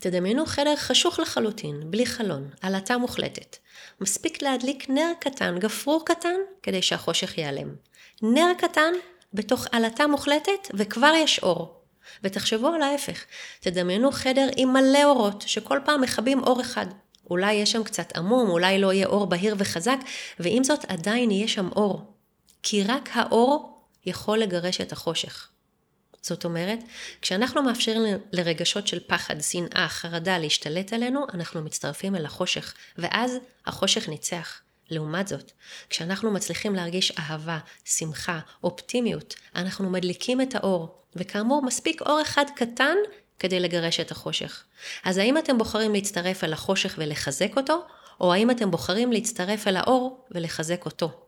תדמיינו חדר חשוך לחלוטין, בלי חלון, עלטה מוחלטת. מספיק להדליק נר קטן, גפרור קטן, כדי שהחושך ייעלם. נר קטן בתוך עלטה מוחלטת וכבר יש אור. ותחשבו על ההפך, תדמיינו חדר עם מלא אורות, שכל פעם מכבים אור אחד. אולי יש שם קצת עמום, אולי לא יהיה אור בהיר וחזק, ועם זאת עדיין יהיה שם אור. כי רק האור יכול לגרש את החושך. זאת אומרת, כשאנחנו מאפשרים לרגשות של פחד, שנאה, חרדה להשתלט עלינו, אנחנו מצטרפים אל החושך, ואז החושך ניצח. לעומת זאת, כשאנחנו מצליחים להרגיש אהבה, שמחה, אופטימיות, אנחנו מדליקים את האור, וכאמור, מספיק אור אחד קטן כדי לגרש את החושך. אז האם אתם בוחרים להצטרף אל החושך ולחזק אותו, או האם אתם בוחרים להצטרף אל האור ולחזק אותו?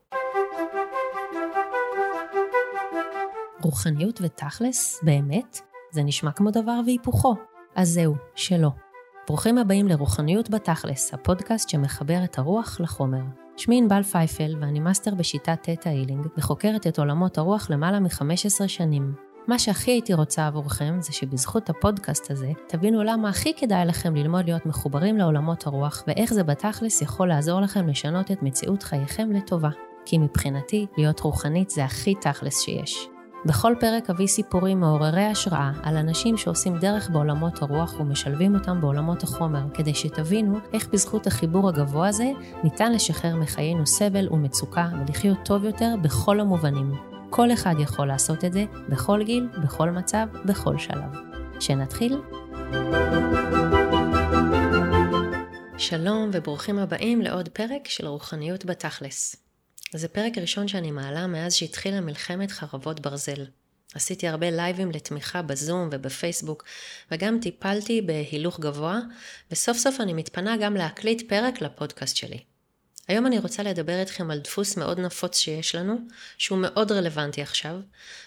רוחניות ותכלס, באמת, זה נשמע כמו דבר והיפוכו. אז זהו, שלא. ברוכים הבאים לרוחניות בתכלס, הפודקאסט שמחבר את הרוח לחומר. שמי ענבל פייפל ואני מאסטר בשיטת Theta Healing וחוקרת את עולמות הרוח למעלה מ-15 שנים. מה שהכי הייתי רוצה עבורכם זה שבזכות הפודקאסט הזה תבינו למה הכי כדאי לכם ללמוד להיות מחוברים לעולמות הרוח ואיך זה בתכלס יכול לעזור לכם לשנות את מציאות חייכם לטובה. כי מבחינתי, להיות רוחנית זה הכי תכלס שיש. בכל פרק אביא סיפורים מעוררי השראה על אנשים שעושים דרך בעולמות הרוח ומשלבים אותם בעולמות החומר, כדי שתבינו איך בזכות החיבור הגבוה הזה ניתן לשחרר מחיינו סבל ומצוקה ולחיות טוב יותר בכל המובנים. כל אחד יכול לעשות את זה, בכל גיל, בכל מצב, בכל שלב. שנתחיל? שלום וברוכים הבאים לעוד פרק של רוחניות בתכלס. זה פרק ראשון שאני מעלה מאז שהתחילה מלחמת חרבות ברזל. עשיתי הרבה לייבים לתמיכה בזום ובפייסבוק, וגם טיפלתי בהילוך גבוה, וסוף סוף אני מתפנה גם להקליט פרק לפודקאסט שלי. היום אני רוצה לדבר איתכם על דפוס מאוד נפוץ שיש לנו, שהוא מאוד רלוונטי עכשיו,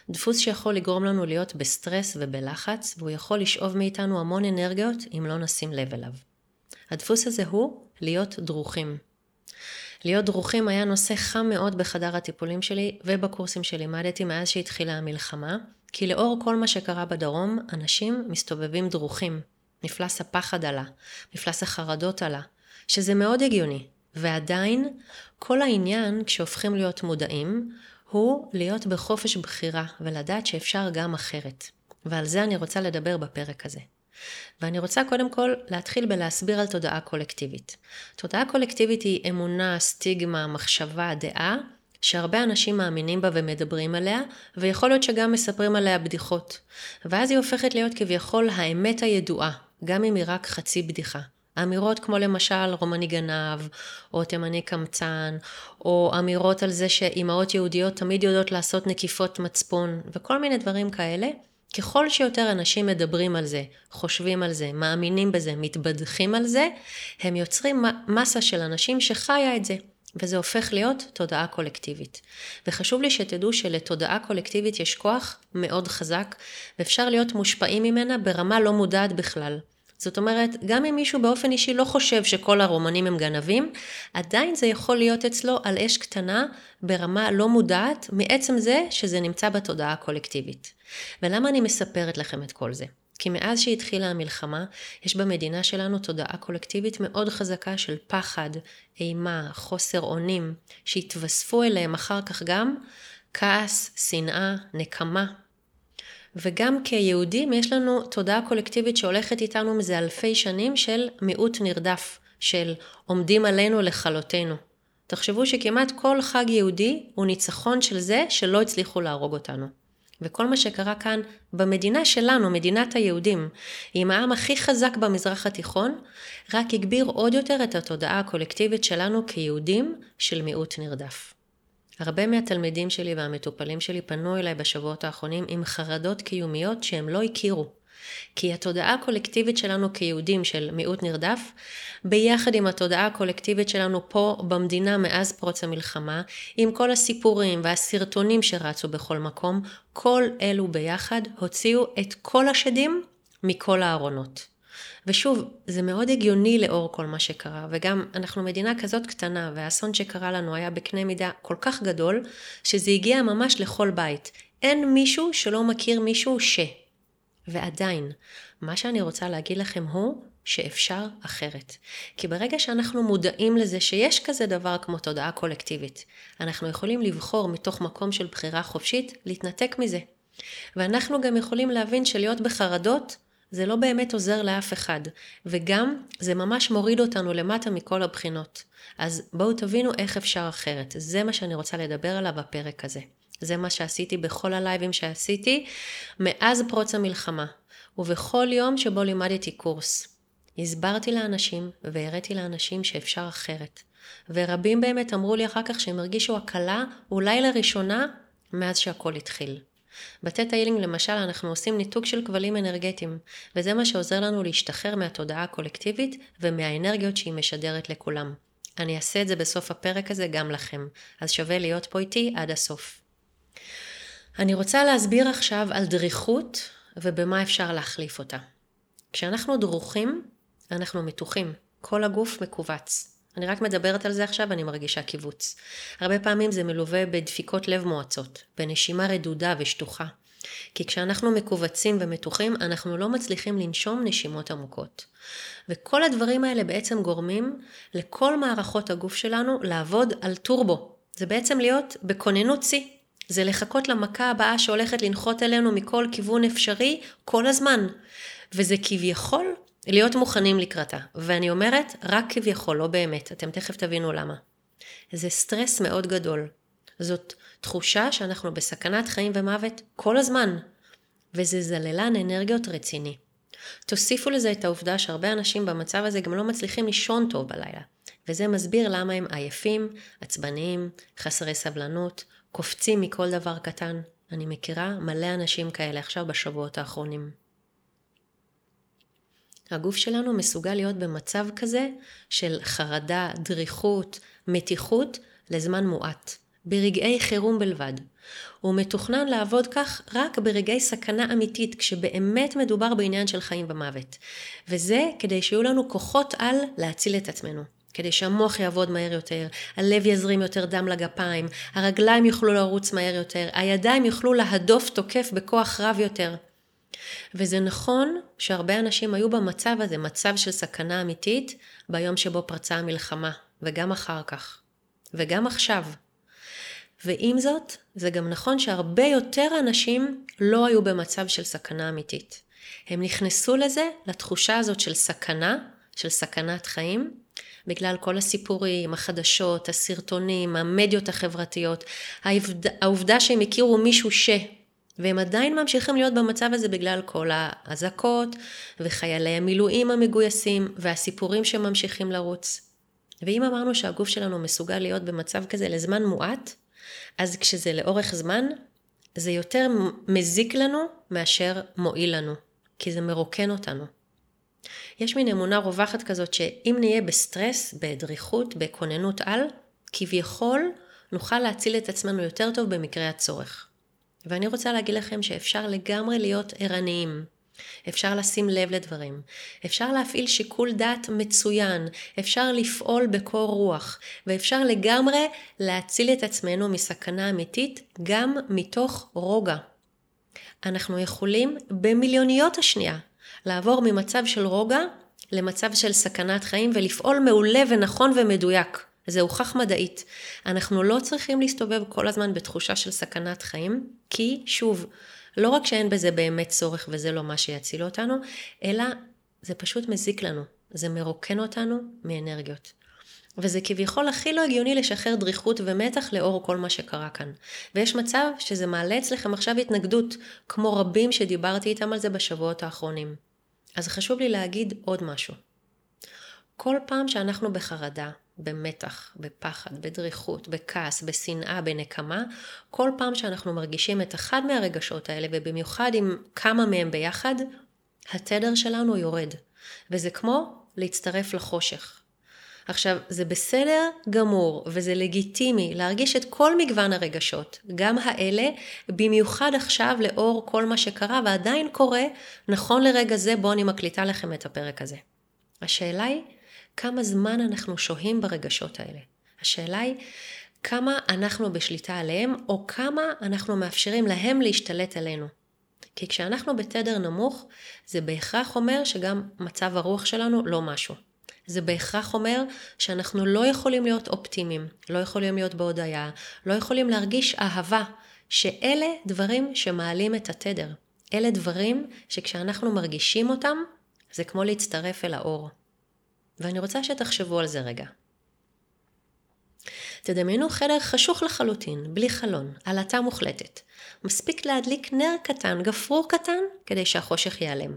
דפוס שיכול לגרום לנו להיות בסטרס ובלחץ, והוא יכול לשאוב מאיתנו המון אנרגיות אם לא נשים לב אליו. הדפוס הזה הוא להיות דרוכים. להיות דרוכים היה נושא חם מאוד בחדר הטיפולים שלי ובקורסים שלימדתי מאז שהתחילה המלחמה, כי לאור כל מה שקרה בדרום, אנשים מסתובבים דרוכים. מפלס הפחד עלה, מפלס החרדות עלה, שזה מאוד הגיוני, ועדיין כל העניין כשהופכים להיות מודעים הוא להיות בחופש בחירה ולדעת שאפשר גם אחרת. ועל זה אני רוצה לדבר בפרק הזה. ואני רוצה קודם כל להתחיל בלהסביר על תודעה קולקטיבית. תודעה קולקטיבית היא אמונה, סטיגמה, מחשבה, דעה, שהרבה אנשים מאמינים בה ומדברים עליה, ויכול להיות שגם מספרים עליה בדיחות. ואז היא הופכת להיות כביכול האמת הידועה, גם אם היא רק חצי בדיחה. אמירות כמו למשל רומני גנב, או תימני קמצן, או אמירות על זה שאימהות יהודיות תמיד יודעות לעשות נקיפות מצפון, וכל מיני דברים כאלה, ככל שיותר אנשים מדברים על זה, חושבים על זה, מאמינים בזה, מתבדחים על זה, הם יוצרים מסה של אנשים שחיה את זה. וזה הופך להיות תודעה קולקטיבית. וחשוב לי שתדעו שלתודעה קולקטיבית יש כוח מאוד חזק, ואפשר להיות מושפעים ממנה ברמה לא מודעת בכלל. זאת אומרת, גם אם מישהו באופן אישי לא חושב שכל הרומנים הם גנבים, עדיין זה יכול להיות אצלו על אש קטנה ברמה לא מודעת, מעצם זה שזה נמצא בתודעה הקולקטיבית. ולמה אני מספרת לכם את כל זה? כי מאז שהתחילה המלחמה, יש במדינה שלנו תודעה קולקטיבית מאוד חזקה של פחד, אימה, חוסר אונים, שהתווספו אליהם אחר כך גם כעס, שנאה, נקמה, וגם כיהודים יש לנו תודעה קולקטיבית שהולכת איתנו מזה אלפי שנים של מיעוט נרדף, של עומדים עלינו לכלותנו. תחשבו שכמעט כל חג יהודי הוא ניצחון של זה שלא הצליחו להרוג אותנו. וכל מה שקרה כאן במדינה שלנו, מדינת היהודים, עם העם הכי חזק במזרח התיכון, רק הגביר עוד יותר את התודעה הקולקטיבית שלנו כיהודים של מיעוט נרדף. הרבה מהתלמידים שלי והמטופלים שלי פנו אליי בשבועות האחרונים עם חרדות קיומיות שהם לא הכירו. כי התודעה הקולקטיבית שלנו כיהודים של מיעוט נרדף, ביחד עם התודעה הקולקטיבית שלנו פה במדינה מאז פרוץ המלחמה, עם כל הסיפורים והסרטונים שרצו בכל מקום, כל אלו ביחד הוציאו את כל השדים מכל הארונות. ושוב, זה מאוד הגיוני לאור כל מה שקרה, וגם אנחנו מדינה כזאת קטנה, והאסון שקרה לנו היה בקנה מידה כל כך גדול, שזה הגיע ממש לכל בית. אין מישהו שלא מכיר מישהו ש... ועדיין, מה שאני רוצה להגיד לכם הוא שאפשר אחרת. כי ברגע שאנחנו מודעים לזה שיש כזה דבר כמו תודעה קולקטיבית, אנחנו יכולים לבחור מתוך מקום של בחירה חופשית להתנתק מזה. ואנחנו גם יכולים להבין שלהיות בחרדות זה לא באמת עוזר לאף אחד, וגם זה ממש מוריד אותנו למטה מכל הבחינות. אז בואו תבינו איך אפשר אחרת. זה מה שאני רוצה לדבר עליו בפרק הזה. זה מה שעשיתי בכל הלייבים שעשיתי מאז פרוץ המלחמה, ובכל יום שבו לימדתי קורס. הסברתי לאנשים והראיתי לאנשים שאפשר אחרת. ורבים באמת אמרו לי אחר כך שהם הרגישו הקלה, אולי לראשונה, מאז שהכל התחיל. ב Theta Healing למשל אנחנו עושים ניתוק של כבלים אנרגטיים, וזה מה שעוזר לנו להשתחרר מהתודעה הקולקטיבית ומהאנרגיות שהיא משדרת לכולם. אני אעשה את זה בסוף הפרק הזה גם לכם, אז שווה להיות פה איתי עד הסוף. אני רוצה להסביר עכשיו על דריכות ובמה אפשר להחליף אותה. כשאנחנו דרוכים, אנחנו מתוחים, כל הגוף מכווץ. אני רק מדברת על זה עכשיו, אני מרגישה קיבוץ. הרבה פעמים זה מלווה בדפיקות לב מועצות, בנשימה רדודה ושטוחה. כי כשאנחנו מכווצים ומתוחים, אנחנו לא מצליחים לנשום נשימות עמוקות. וכל הדברים האלה בעצם גורמים לכל מערכות הגוף שלנו לעבוד על טורבו. זה בעצם להיות בכוננות שיא. זה לחכות למכה הבאה שהולכת לנחות אלינו מכל כיוון אפשרי כל הזמן. וזה כביכול להיות מוכנים לקראתה. ואני אומרת, רק כביכול, לא באמת. אתם תכף תבינו למה. זה סטרס מאוד גדול. זאת תחושה שאנחנו בסכנת חיים ומוות כל הזמן. וזה זללן אנרגיות רציני. תוסיפו לזה את העובדה שהרבה אנשים במצב הזה גם לא מצליחים לישון טוב בלילה. וזה מסביר למה הם עייפים, עצבניים, חסרי סבלנות, קופצים מכל דבר קטן. אני מכירה מלא אנשים כאלה עכשיו בשבועות האחרונים. הגוף שלנו מסוגל להיות במצב כזה של חרדה, דריכות, מתיחות לזמן מועט, ברגעי חירום בלבד. הוא מתוכנן לעבוד כך רק ברגעי סכנה אמיתית, כשבאמת מדובר בעניין של חיים ומוות. וזה כדי שיהיו לנו כוחות על להציל את עצמנו. כדי שהמוח יעבוד מהר יותר, הלב יזרים יותר דם לגפיים, הרגליים יוכלו לרוץ מהר יותר, הידיים יוכלו להדוף תוקף בכוח רב יותר. וזה נכון שהרבה אנשים היו במצב הזה, מצב של סכנה אמיתית, ביום שבו פרצה המלחמה, וגם אחר כך, וגם עכשיו. ועם זאת, זה גם נכון שהרבה יותר אנשים לא היו במצב של סכנה אמיתית. הם נכנסו לזה, לתחושה הזאת של סכנה, של סכנת חיים, בגלל כל הסיפורים, החדשות, הסרטונים, המדיות החברתיות, העובדה שהם הכירו מישהו ש... והם עדיין ממשיכים להיות במצב הזה בגלל כל האזעקות וחיילי המילואים המגויסים והסיפורים שממשיכים לרוץ. ואם אמרנו שהגוף שלנו מסוגל להיות במצב כזה לזמן מועט, אז כשזה לאורך זמן, זה יותר מזיק לנו מאשר מועיל לנו, כי זה מרוקן אותנו. יש מין אמונה רווחת כזאת שאם נהיה בסטרס, בדריכות, בכוננות על, כביכול נוכל להציל את עצמנו יותר טוב במקרה הצורך. ואני רוצה להגיד לכם שאפשר לגמרי להיות ערניים. אפשר לשים לב לדברים, אפשר להפעיל שיקול דעת מצוין, אפשר לפעול בקור רוח, ואפשר לגמרי להציל את עצמנו מסכנה אמיתית גם מתוך רוגע. אנחנו יכולים במיליוניות השנייה לעבור ממצב של רוגע למצב של סכנת חיים ולפעול מעולה ונכון ומדויק. זה הוכח מדעית. אנחנו לא צריכים להסתובב כל הזמן בתחושה של סכנת חיים, כי שוב, לא רק שאין בזה באמת צורך וזה לא מה שיציל אותנו, אלא זה פשוט מזיק לנו, זה מרוקן אותנו מאנרגיות. וזה כביכול הכי לא הגיוני לשחרר דריכות ומתח לאור כל מה שקרה כאן. ויש מצב שזה מעלה אצלכם עכשיו התנגדות, כמו רבים שדיברתי איתם על זה בשבועות האחרונים. אז חשוב לי להגיד עוד משהו. כל פעם שאנחנו בחרדה, במתח, בפחד, בדריכות, בכעס, בשנאה, בנקמה, כל פעם שאנחנו מרגישים את אחד מהרגשות האלה, ובמיוחד עם כמה מהם ביחד, התדר שלנו יורד. וזה כמו להצטרף לחושך. עכשיו, זה בסדר גמור וזה לגיטימי להרגיש את כל מגוון הרגשות, גם האלה, במיוחד עכשיו לאור כל מה שקרה ועדיין קורה, נכון לרגע זה בו אני מקליטה לכם את הפרק הזה. השאלה היא, כמה זמן אנחנו שוהים ברגשות האלה. השאלה היא כמה אנחנו בשליטה עליהם, או כמה אנחנו מאפשרים להם להשתלט עלינו. כי כשאנחנו בתדר נמוך, זה בהכרח אומר שגם מצב הרוח שלנו לא משהו. זה בהכרח אומר שאנחנו לא יכולים להיות אופטימיים, לא יכולים להיות בהודיה, לא יכולים להרגיש אהבה, שאלה דברים שמעלים את התדר. אלה דברים שכשאנחנו מרגישים אותם, זה כמו להצטרף אל האור. ואני רוצה שתחשבו על זה רגע. תדמיינו חדר חשוך לחלוטין, בלי חלון, עלטה מוחלטת. מספיק להדליק נר קטן, גפרור קטן, כדי שהחושך ייעלם.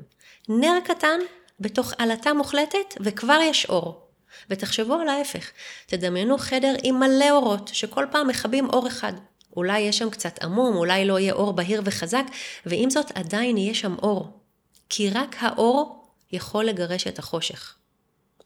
נר קטן בתוך עלטה מוחלטת וכבר יש אור. ותחשבו על ההפך, תדמיינו חדר עם מלא אורות, שכל פעם מכבים אור אחד. אולי יש שם קצת עמום, אולי לא יהיה אור בהיר וחזק, ועם זאת עדיין יהיה שם אור. כי רק האור יכול לגרש את החושך.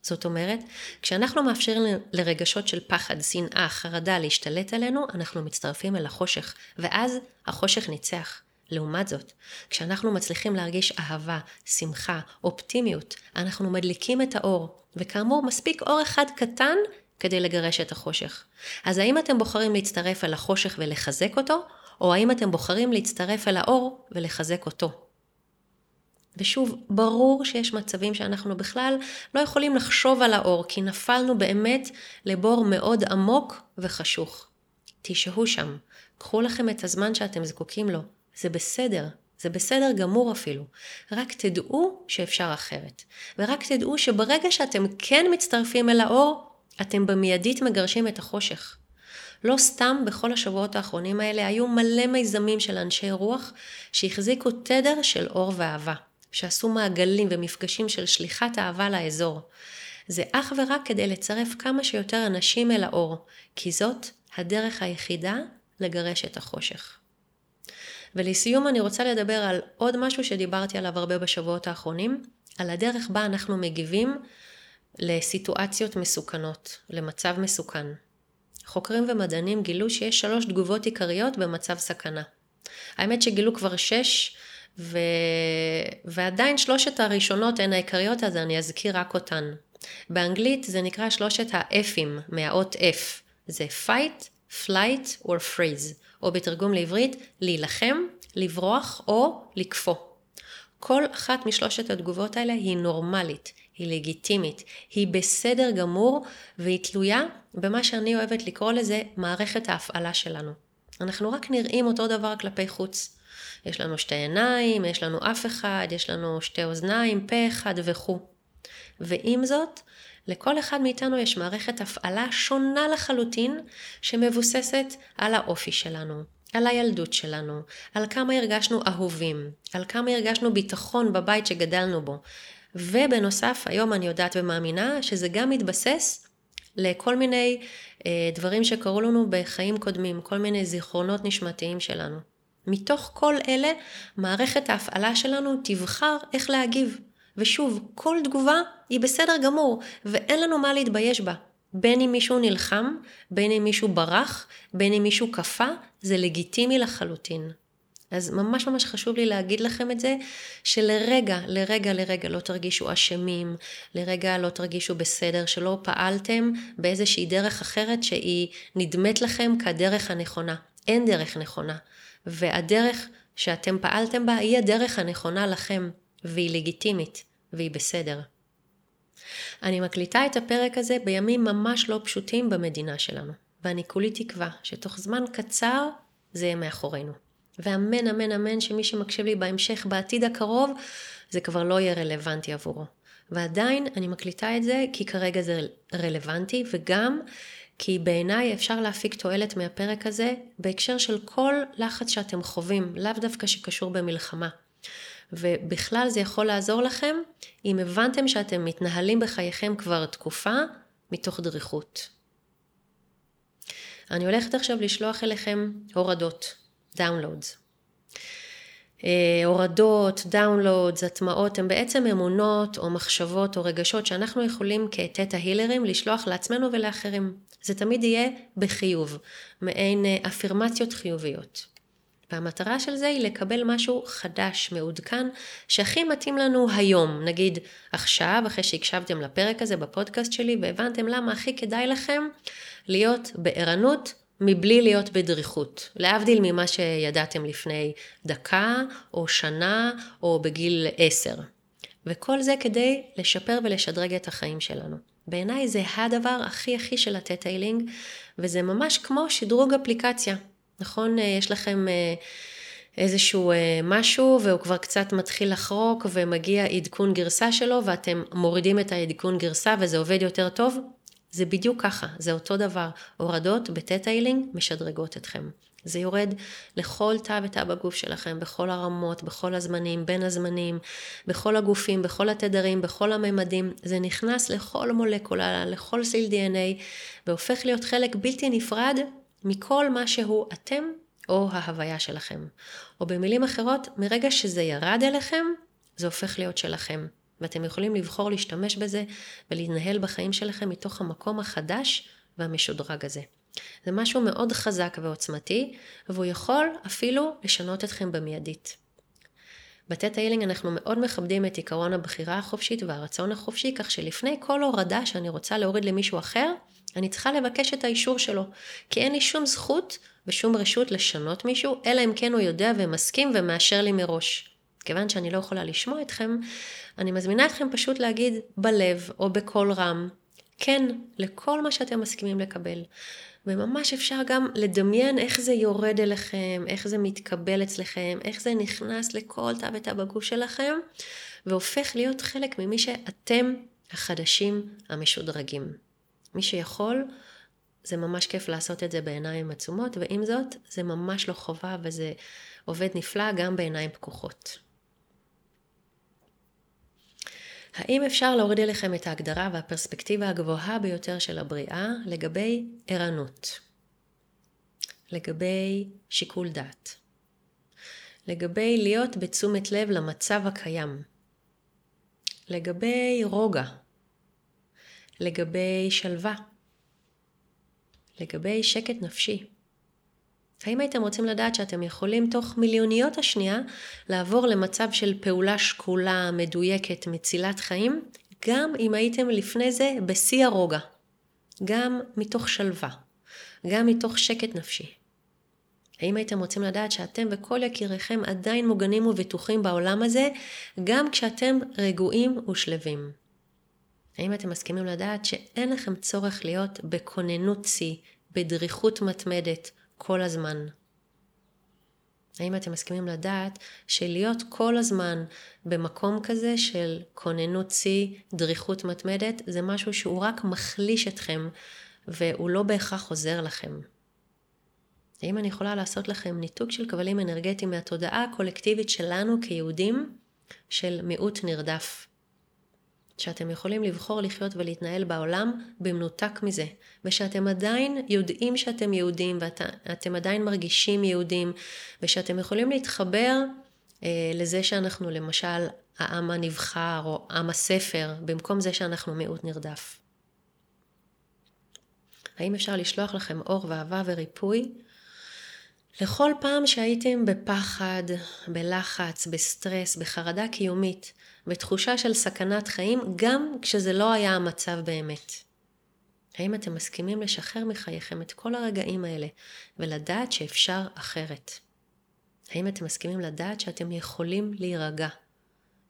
זאת אומרת, כשאנחנו מאפשרים לרגשות של פחד, שנאה, חרדה להשתלט עלינו, אנחנו מצטרפים אל החושך, ואז החושך ניצח. לעומת זאת, כשאנחנו מצליחים להרגיש אהבה, שמחה, אופטימיות, אנחנו מדליקים את האור, וכאמור, מספיק אור אחד קטן כדי לגרש את החושך. אז האם אתם בוחרים להצטרף אל החושך ולחזק אותו, או האם אתם בוחרים להצטרף אל האור ולחזק אותו? ושוב, ברור שיש מצבים שאנחנו בכלל לא יכולים לחשוב על האור, כי נפלנו באמת לבור מאוד עמוק וחשוך. תשהו שם, קחו לכם את הזמן שאתם זקוקים לו, זה בסדר, זה בסדר גמור אפילו. רק תדעו שאפשר אחרת. ורק תדעו שברגע שאתם כן מצטרפים אל האור, אתם במיידית מגרשים את החושך. לא סתם בכל השבועות האחרונים האלה היו מלא מיזמים של אנשי רוח שהחזיקו תדר של אור ואהבה. שעשו מעגלים ומפגשים של שליחת אהבה לאזור. זה אך ורק כדי לצרף כמה שיותר אנשים אל האור, כי זאת הדרך היחידה לגרש את החושך. ולסיום אני רוצה לדבר על עוד משהו שדיברתי עליו הרבה בשבועות האחרונים, על הדרך בה אנחנו מגיבים לסיטואציות מסוכנות, למצב מסוכן. חוקרים ומדענים גילו שיש שלוש תגובות עיקריות במצב סכנה. האמת שגילו כבר שש ו... ועדיין שלושת הראשונות הן העיקריות, אז אני אזכיר רק אותן. באנגלית זה נקרא שלושת ה-F'ים, מהאות F. זה fight, flight or freeze, או בתרגום לעברית, להילחם, לברוח או לקפוא. כל אחת משלושת התגובות האלה היא נורמלית, היא לגיטימית, היא בסדר גמור והיא תלויה במה שאני אוהבת לקרוא לזה מערכת ההפעלה שלנו. אנחנו רק נראים אותו דבר כלפי חוץ. יש לנו שתי עיניים, יש לנו אף אחד, יש לנו שתי אוזניים, פה אחד וכו'. ועם זאת, לכל אחד מאיתנו יש מערכת הפעלה שונה לחלוטין, שמבוססת על האופי שלנו, על הילדות שלנו, על כמה הרגשנו אהובים, על כמה הרגשנו ביטחון בבית שגדלנו בו. ובנוסף, היום אני יודעת ומאמינה שזה גם מתבסס לכל מיני אה, דברים שקרו לנו בחיים קודמים, כל מיני זיכרונות נשמתיים שלנו. מתוך כל אלה, מערכת ההפעלה שלנו תבחר איך להגיב. ושוב, כל תגובה היא בסדר גמור, ואין לנו מה להתבייש בה. בין אם מישהו נלחם, בין אם מישהו ברח, בין אם מישהו קפא, זה לגיטימי לחלוטין. אז ממש ממש חשוב לי להגיד לכם את זה, שלרגע, לרגע, לרגע לא תרגישו אשמים, לרגע לא תרגישו בסדר, שלא פעלתם באיזושהי דרך אחרת שהיא נדמת לכם כדרך הנכונה. אין דרך נכונה. והדרך שאתם פעלתם בה היא הדרך הנכונה לכם, והיא לגיטימית, והיא בסדר. אני מקליטה את הפרק הזה בימים ממש לא פשוטים במדינה שלנו, ואני כולי תקווה שתוך זמן קצר זה יהיה מאחורינו. ואמן אמן אמן שמי שמקשיב לי בהמשך בעתיד הקרוב זה כבר לא יהיה רלוונטי עבורו. ועדיין אני מקליטה את זה כי כרגע זה רלוונטי וגם כי בעיניי אפשר להפיק תועלת מהפרק הזה בהקשר של כל לחץ שאתם חווים, לאו דווקא שקשור במלחמה. ובכלל זה יכול לעזור לכם אם הבנתם שאתם מתנהלים בחייכם כבר תקופה מתוך דריכות. אני הולכת עכשיו לשלוח אליכם הורדות, downloads. אה, הורדות, דאונלודס, הטמעות, הם בעצם אמונות או מחשבות או רגשות שאנחנו יכולים כתטא הילרים לשלוח לעצמנו ולאחרים. זה תמיד יהיה בחיוב, מעין אה, אפירמציות חיוביות. והמטרה של זה היא לקבל משהו חדש, מעודכן, שהכי מתאים לנו היום. נגיד עכשיו, אחרי שהקשבתם לפרק הזה בפודקאסט שלי והבנתם למה הכי כדאי לכם להיות בערנות מבלי להיות בדריכות, להבדיל ממה שידעתם לפני דקה או שנה או בגיל עשר. וכל זה כדי לשפר ולשדרג את החיים שלנו. בעיניי זה הדבר הכי הכי של הטטיילינג, וזה ממש כמו שדרוג אפליקציה. נכון, אה, יש לכם אה, איזשהו אה, משהו והוא כבר קצת מתחיל לחרוק ומגיע עדכון גרסה שלו ואתם מורידים את העדכון גרסה וזה עובד יותר טוב, זה בדיוק ככה, זה אותו דבר. הורדות בטטיילינג משדרגות אתכם. זה יורד לכל תא ותא בגוף שלכם, בכל הרמות, בכל הזמנים, בין הזמנים, בכל הגופים, בכל התדרים, בכל הממדים. זה נכנס לכל מולקולה, לכל סיל DNA, והופך להיות חלק בלתי נפרד מכל מה שהוא אתם או ההוויה שלכם. או במילים אחרות, מרגע שזה ירד אליכם, זה הופך להיות שלכם. ואתם יכולים לבחור להשתמש בזה ולהתנהל בחיים שלכם מתוך המקום החדש והמשודרג הזה. זה משהו מאוד חזק ועוצמתי, והוא יכול אפילו לשנות אתכם במיידית. בטט איילינג אנחנו מאוד מכבדים את עיקרון הבחירה החופשית והרצון החופשי, כך שלפני כל הורדה שאני רוצה להוריד למישהו אחר, אני צריכה לבקש את האישור שלו. כי אין לי שום זכות ושום רשות לשנות מישהו, אלא אם כן הוא יודע ומסכים ומאשר לי מראש. כיוון שאני לא יכולה לשמוע אתכם, אני מזמינה אתכם פשוט להגיד בלב או בקול רם, כן, לכל מה שאתם מסכימים לקבל. וממש אפשר גם לדמיין איך זה יורד אליכם, איך זה מתקבל אצלכם, איך זה נכנס לכל תא ותא בגוף שלכם, והופך להיות חלק ממי שאתם החדשים המשודרגים. מי שיכול, זה ממש כיף לעשות את זה בעיניים עצומות, ועם זאת, זה ממש לא חובה וזה עובד נפלא גם בעיניים פקוחות. האם אפשר להוריד אליכם את ההגדרה והפרספקטיבה הגבוהה ביותר של הבריאה לגבי ערנות, לגבי שיקול דעת, לגבי להיות בתשומת לב למצב הקיים, לגבי רוגע, לגבי שלווה, לגבי שקט נפשי. האם הייתם רוצים לדעת שאתם יכולים תוך מיליוניות השנייה לעבור למצב של פעולה שקולה, מדויקת, מצילת חיים, גם אם הייתם לפני זה בשיא הרוגע, גם מתוך שלווה, גם מתוך שקט נפשי. האם הייתם רוצים לדעת שאתם וכל יקיריכם עדיין מוגנים ובטוחים בעולם הזה, גם כשאתם רגועים ושלווים? האם אתם מסכימים לדעת שאין לכם צורך להיות בכוננות שיא, בדריכות מתמדת, כל הזמן? האם אתם מסכימים לדעת שלהיות כל הזמן במקום כזה של כוננות שיא, דריכות מתמדת, זה משהו שהוא רק מחליש אתכם והוא לא בהכרח עוזר לכם? האם אני יכולה לעשות לכם ניתוק של כבלים אנרגטיים מהתודעה הקולקטיבית שלנו כיהודים של מיעוט נרדף? שאתם יכולים לבחור לחיות ולהתנהל בעולם במנותק מזה, ושאתם עדיין יודעים שאתם יהודים ואתם עדיין מרגישים יהודים, ושאתם יכולים להתחבר אה, לזה שאנחנו למשל העם הנבחר או עם הספר, במקום זה שאנחנו מיעוט נרדף. האם אפשר לשלוח לכם אור ואהבה וריפוי? לכל פעם שהייתם בפחד, בלחץ, בסטרס, בחרדה קיומית, בתחושה של סכנת חיים, גם כשזה לא היה המצב באמת. האם אתם מסכימים לשחרר מחייכם את כל הרגעים האלה ולדעת שאפשר אחרת? האם אתם מסכימים לדעת שאתם יכולים להירגע?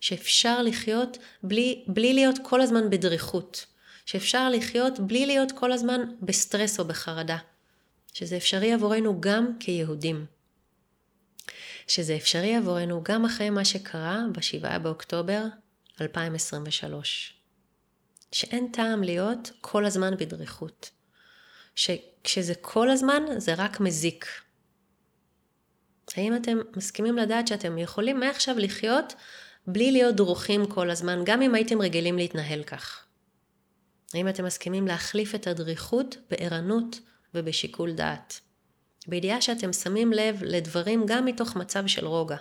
שאפשר לחיות בלי, בלי להיות כל הזמן בדריכות? שאפשר לחיות בלי להיות כל הזמן בסטרס או בחרדה? שזה אפשרי עבורנו גם כיהודים. שזה אפשרי עבורנו גם אחרי מה שקרה ב-7 באוקטובר 2023. שאין טעם להיות כל הזמן בדריכות. שכשזה כל הזמן זה רק מזיק. האם אתם מסכימים לדעת שאתם יכולים מעכשיו לחיות בלי להיות דרוכים כל הזמן, גם אם הייתם רגילים להתנהל כך? האם אתם מסכימים להחליף את הדריכות בערנות ובשיקול דעת? בידיעה שאתם שמים לב לדברים גם מתוך מצב של רוגע.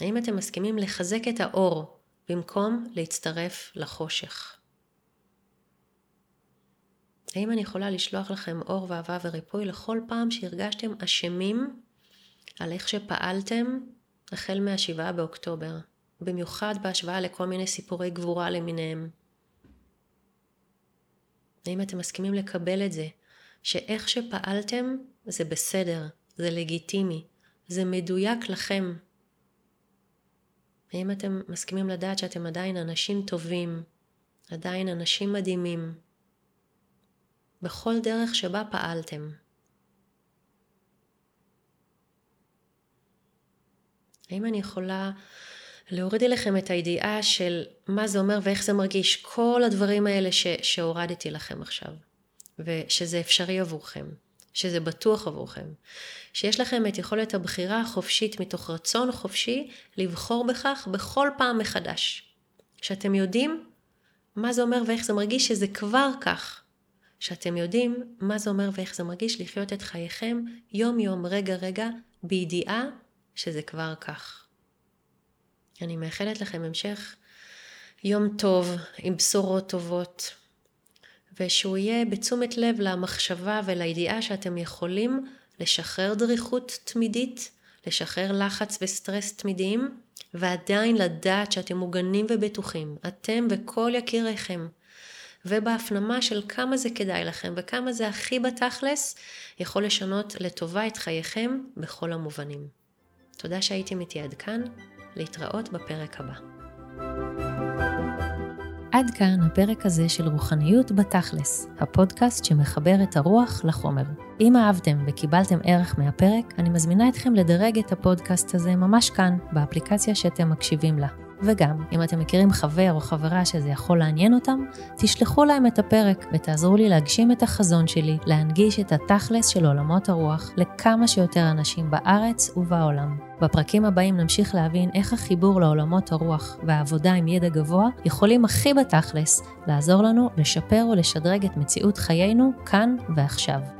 האם אתם מסכימים לחזק את האור במקום להצטרף לחושך? האם אני יכולה לשלוח לכם אור ואהבה וריפוי לכל פעם שהרגשתם אשמים על איך שפעלתם החל מהשבעה באוקטובר, במיוחד בהשוואה לכל מיני סיפורי גבורה למיניהם? האם אתם מסכימים לקבל את זה שאיך שפעלתם זה בסדר, זה לגיטימי, זה מדויק לכם. האם אתם מסכימים לדעת שאתם עדיין אנשים טובים, עדיין אנשים מדהימים, בכל דרך שבה פעלתם? האם אני יכולה להוריד אליכם את הידיעה של מה זה אומר ואיך זה מרגיש, כל הדברים האלה ש, שהורדתי לכם עכשיו, ושזה אפשרי עבורכם, שזה בטוח עבורכם, שיש לכם את יכולת הבחירה החופשית מתוך רצון חופשי לבחור בכך בכל פעם מחדש, שאתם יודעים מה זה אומר ואיך זה מרגיש שזה כבר כך, שאתם יודעים מה זה אומר ואיך זה מרגיש לחיות את חייכם יום יום, רגע רגע, בידיעה שזה כבר כך. אני מאחלת לכם המשך יום טוב עם בשורות טובות, ושהוא יהיה בתשומת לב למחשבה ולידיעה שאתם יכולים לשחרר דריכות תמידית, לשחרר לחץ וסטרס תמידיים, ועדיין לדעת שאתם מוגנים ובטוחים, אתם וכל יקיריכם. ובהפנמה של כמה זה כדאי לכם וכמה זה הכי בתכלס, יכול לשנות לטובה את חייכם בכל המובנים. תודה שהייתם איתי עד כאן, להתראות בפרק הבא. עד כאן הפרק הזה של רוחניות בתכלס, הפודקאסט שמחבר את הרוח לחומר. אם אהבתם וקיבלתם ערך מהפרק, אני מזמינה אתכם לדרג את הפודקאסט הזה ממש כאן, באפליקציה שאתם מקשיבים לה. וגם, אם אתם מכירים חבר או חברה שזה יכול לעניין אותם, תשלחו להם את הפרק ותעזרו לי להגשים את החזון שלי, להנגיש את התכלס של עולמות הרוח לכמה שיותר אנשים בארץ ובעולם. בפרקים הבאים נמשיך להבין איך החיבור לעולמות הרוח והעבודה עם ידע גבוה יכולים הכי בתכלס לעזור לנו לשפר ולשדרג את מציאות חיינו כאן ועכשיו.